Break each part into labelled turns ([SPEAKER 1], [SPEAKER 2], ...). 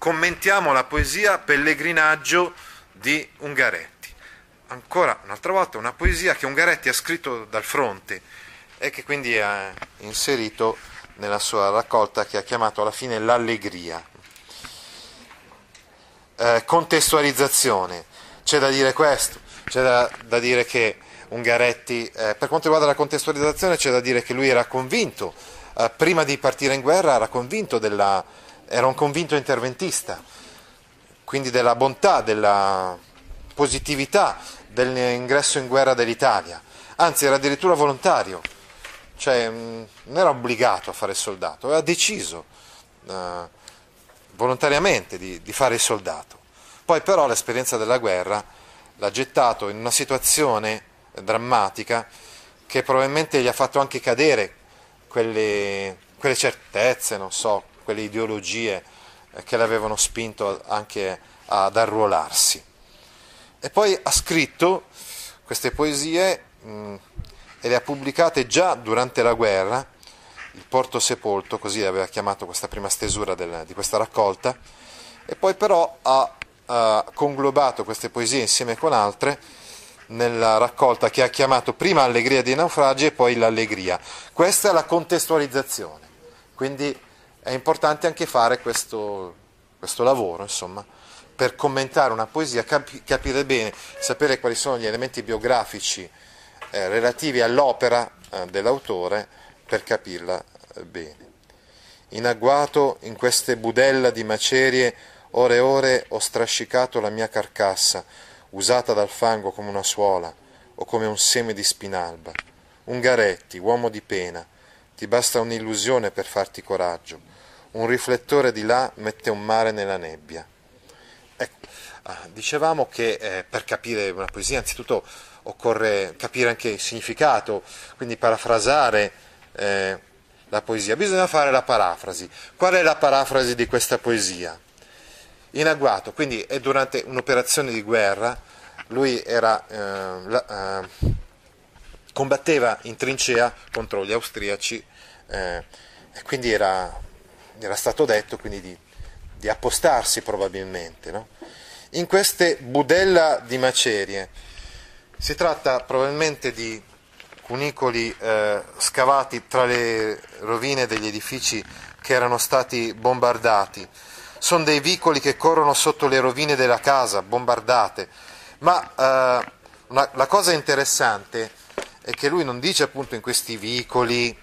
[SPEAKER 1] Commentiamo la poesia Pellegrinaggio di Ungaretti. Ancora un'altra volta una poesia che Ungaretti ha scritto dal fronte e che quindi ha inserito nella sua raccolta che ha chiamato alla fine L'Allegria. Eh, contestualizzazione, c'è da dire questo, c'è da, da dire che Ungaretti, eh, per quanto riguarda la contestualizzazione, c'è da dire che lui era convinto, eh, prima di partire in guerra, era convinto della era un convinto interventista, quindi della bontà, della positività dell'ingresso in guerra dell'Italia, anzi era addirittura volontario, cioè non era obbligato a fare il soldato, aveva deciso eh, volontariamente di, di fare il soldato. Poi però l'esperienza della guerra l'ha gettato in una situazione drammatica che probabilmente gli ha fatto anche cadere quelle, quelle certezze, non so, quelle ideologie eh, che l'avevano spinto anche ad arruolarsi. E poi ha scritto queste poesie mh, e le ha pubblicate già durante la guerra, il Porto Sepolto, così aveva chiamato questa prima stesura del, di questa raccolta, e poi però ha, ha conglobato queste poesie insieme con altre nella raccolta che ha chiamato prima Allegria dei naufragi e poi l'Allegria. Questa è la contestualizzazione, quindi è importante anche fare questo, questo lavoro, insomma, per commentare una poesia, capi, capire bene, sapere quali sono gli elementi biografici eh, relativi all'opera eh, dell'autore per capirla eh, bene. In agguato, in queste budella di macerie, ore e ore ho strascicato la mia carcassa, usata dal fango come una suola o come un seme di spinalba. Ungaretti, uomo di pena, ti basta un'illusione per farti coraggio. Un riflettore di là mette un mare nella nebbia. Ecco, ah, dicevamo che eh, per capire una poesia anzitutto occorre capire anche il significato, quindi parafrasare eh, la poesia. Bisogna fare la parafrasi. Qual è la parafrasi di questa poesia? In agguato, quindi è durante un'operazione di guerra, lui era, eh, la, eh, combatteva in trincea contro gli austriaci eh, e quindi era, era, stato detto quindi di, di appostarsi probabilmente. No? In queste budella di macerie si tratta probabilmente di cunicoli eh, scavati tra le rovine degli edifici che erano stati bombardati. Sono dei vicoli che corrono sotto le rovine della casa, bombardate. Ma eh, una, la cosa interessante è che lui non dice appunto in questi vicoli,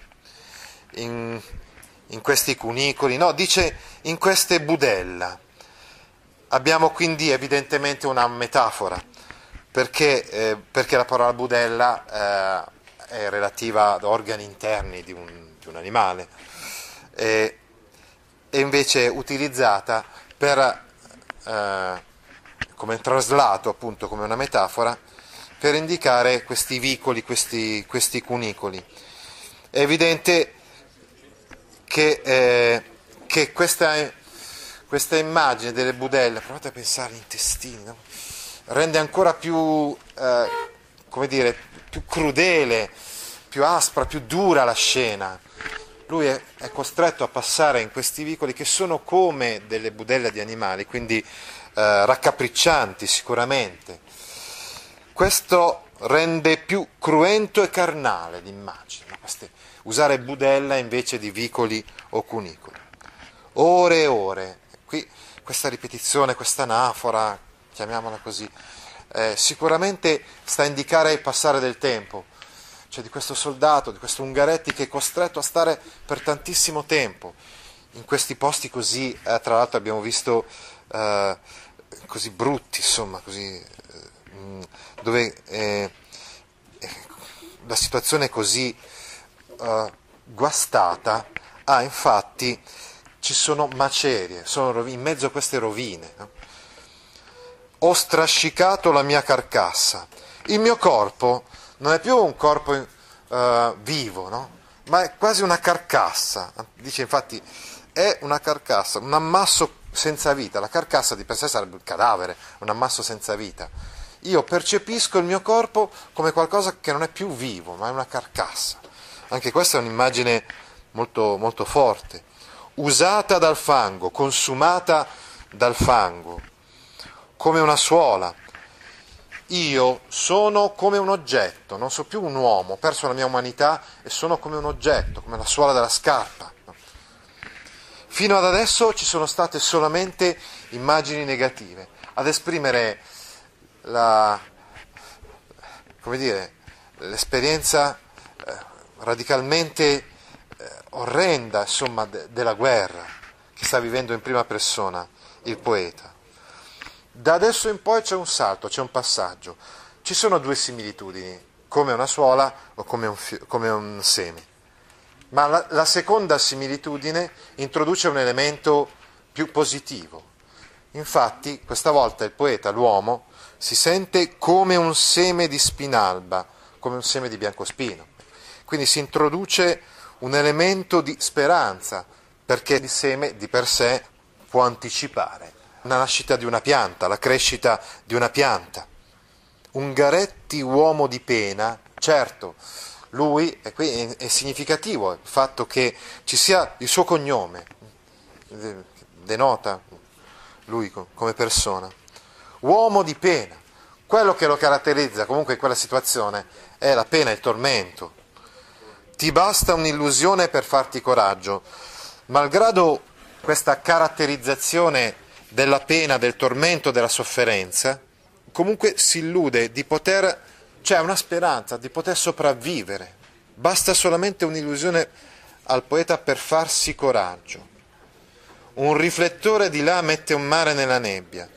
[SPEAKER 1] in, in questi cunicoli, no, dice in queste budella. Abbiamo quindi evidentemente una metafora, perché, eh, perché la parola budella eh, è relativa ad organi interni di un, di un animale e, e, invece è utilizzata per, eh, come traslato appunto come una metafora per indicare questi vicoli, questi, questi cunicoli. È evidente che, eh, che questa, questa, immagine delle budelle, provate a pensare agli intestini, no? rende ancora più, eh, come dire, più crudele, più aspra, più dura la scena. Lui è, è, costretto a passare in questi vicoli che sono come delle budelle di animali, quindi eh, raccapriccianti sicuramente. Questo rende più cruento e carnale l'immagine, usare budella invece di vicoli o cunicoli. Ore e ore. Qui questa ripetizione, questa anafora, chiamiamola così, eh, sicuramente sta a indicare il passare del tempo, cioè di questo soldato, di questo Ungaretti che è costretto a stare per tantissimo tempo in questi posti così, eh, tra l'altro abbiamo visto eh, così brutti, insomma, così, eh, dove eh, la situazione è così uh, guastata, ah, infatti ci sono macerie, sono rovine, in mezzo a queste rovine. No? Ho strascicato la mia carcassa. Il mio corpo non è più un corpo uh, vivo, no? ma è quasi una carcassa. Dice infatti, è una carcassa, un ammasso senza vita. La carcassa di per sé sarebbe il cadavere, un ammasso senza vita. Io percepisco il mio corpo come qualcosa che non è più vivo, ma è una carcassa. Anche questa è un'immagine molto, molto forte. Usata dal fango, consumata dal fango, come una suola. Io sono come un oggetto, non sono più un uomo, ho perso la mia umanità e sono come un oggetto, come la suola della scarpa. Fino ad adesso ci sono state solamente immagini negative. Ad esprimere la, dire, l'esperienza eh, radicalmente eh, orrenda insomma, de, della guerra che sta vivendo in prima persona il poeta. Da adesso in poi c'è un salto, c'è un passaggio. Ci sono due similitudini, come una suola o come un, come un seme. Ma la, la seconda similitudine introduce un elemento più positivo. Infatti, questa volta il poeta, l'uomo, si sente come un seme di spinalba, come un seme di biancospino. Quindi si introduce un elemento di speranza, perché il seme di per sé può anticipare la nascita di una pianta, la crescita di una pianta. Ungaretti, uomo di pena, certo, lui, e qui è significativo il fatto che ci sia il suo cognome, denota lui come persona uomo di pena. Quello che lo caratterizza comunque in quella situazione è la pena, il tormento. Ti basta un'illusione per farti coraggio. Malgrado questa caratterizzazione della pena, del tormento, della sofferenza, comunque si illude di poter, c'è una speranza di poter sopravvivere. Basta solamente un'illusione al poeta per farsi coraggio. Un riflettore di là mette un mare nella nebbia.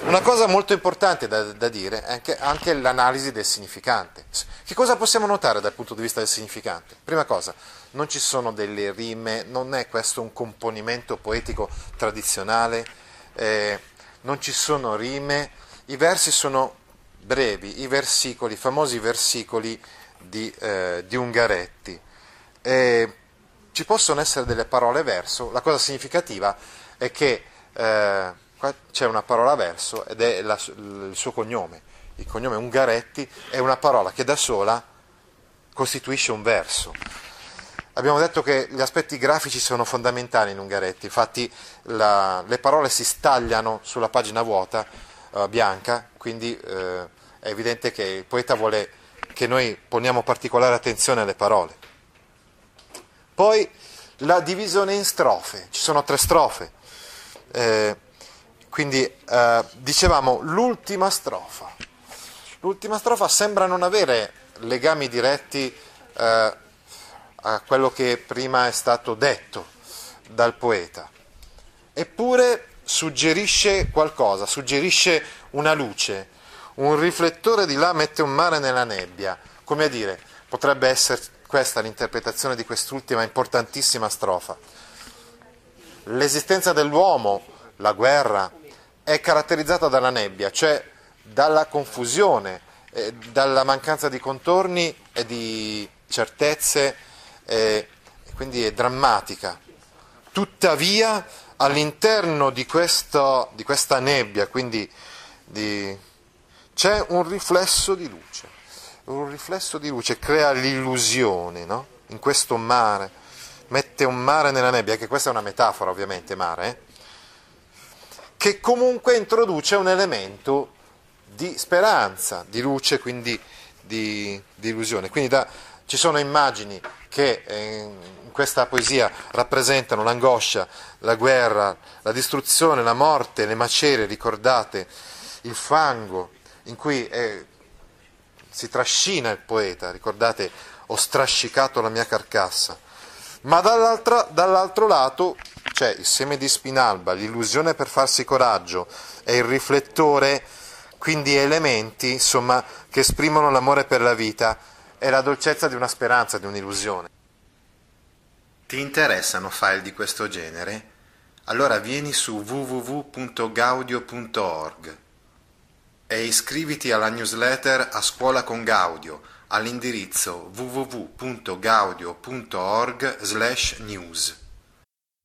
[SPEAKER 1] Una cosa molto importante da, da dire è anche, anche, l'analisi del significante. Che cosa possiamo notare dal punto di vista del significante? Prima cosa, non ci sono delle rime, non è questo un componimento poetico tradizionale, eh, non ci sono rime, i versi sono brevi, i versicoli, i famosi versicoli di, eh, di Ungaretti. Eh, ci possono essere delle parole verso, la cosa significativa è che eh, Qua c'è una parola verso ed è la, il suo cognome. Il cognome Ungaretti è una parola che da sola costituisce un verso. Abbiamo detto che gli aspetti grafici sono fondamentali in Ungaretti, infatti la, le parole si stagliano sulla pagina vuota eh, bianca, quindi eh, è evidente che il poeta vuole che noi poniamo particolare attenzione alle parole. Poi la divisione in strofe, ci sono tre strofe. Eh, quindi eh, dicevamo l'ultima strofa. L'ultima strofa sembra non avere legami diretti eh, a quello che prima è stato detto dal poeta. Eppure suggerisce qualcosa, suggerisce una luce. Un riflettore di là mette un mare nella nebbia. Come a dire, potrebbe essere questa l'interpretazione di quest'ultima importantissima strofa. L'esistenza dell'uomo, la guerra, è caratterizzata dalla nebbia, cioè dalla confusione, eh, dalla mancanza di contorni e di certezze, eh, quindi è drammatica. Tuttavia, all'interno di, questo, di questa nebbia, quindi di, c'è un riflesso di luce, un riflesso di luce crea l'illusione, no? In questo mare, mette un mare nella nebbia, che questa è una metafora ovviamente, mare, eh? Che comunque introduce un elemento di speranza, di luce, quindi di, di illusione. Quindi da, Ci sono immagini che eh, in questa poesia rappresentano l'angoscia, la guerra, la distruzione, la morte, le macerie, ricordate, il fango in cui eh, si trascina il poeta, ricordate, ho strascicato la mia carcassa. Ma dall'altro lato c'è il seme di spinalba, l'illusione per farsi coraggio e il riflettore, quindi elementi insomma, che esprimono l'amore per la vita e la dolcezza di una speranza, di un'illusione. Ti interessano file di questo genere? Allora vieni su www.gaudio.org e iscriviti alla newsletter A Scuola con Gaudio all'indirizzo www.gaudio.org/news.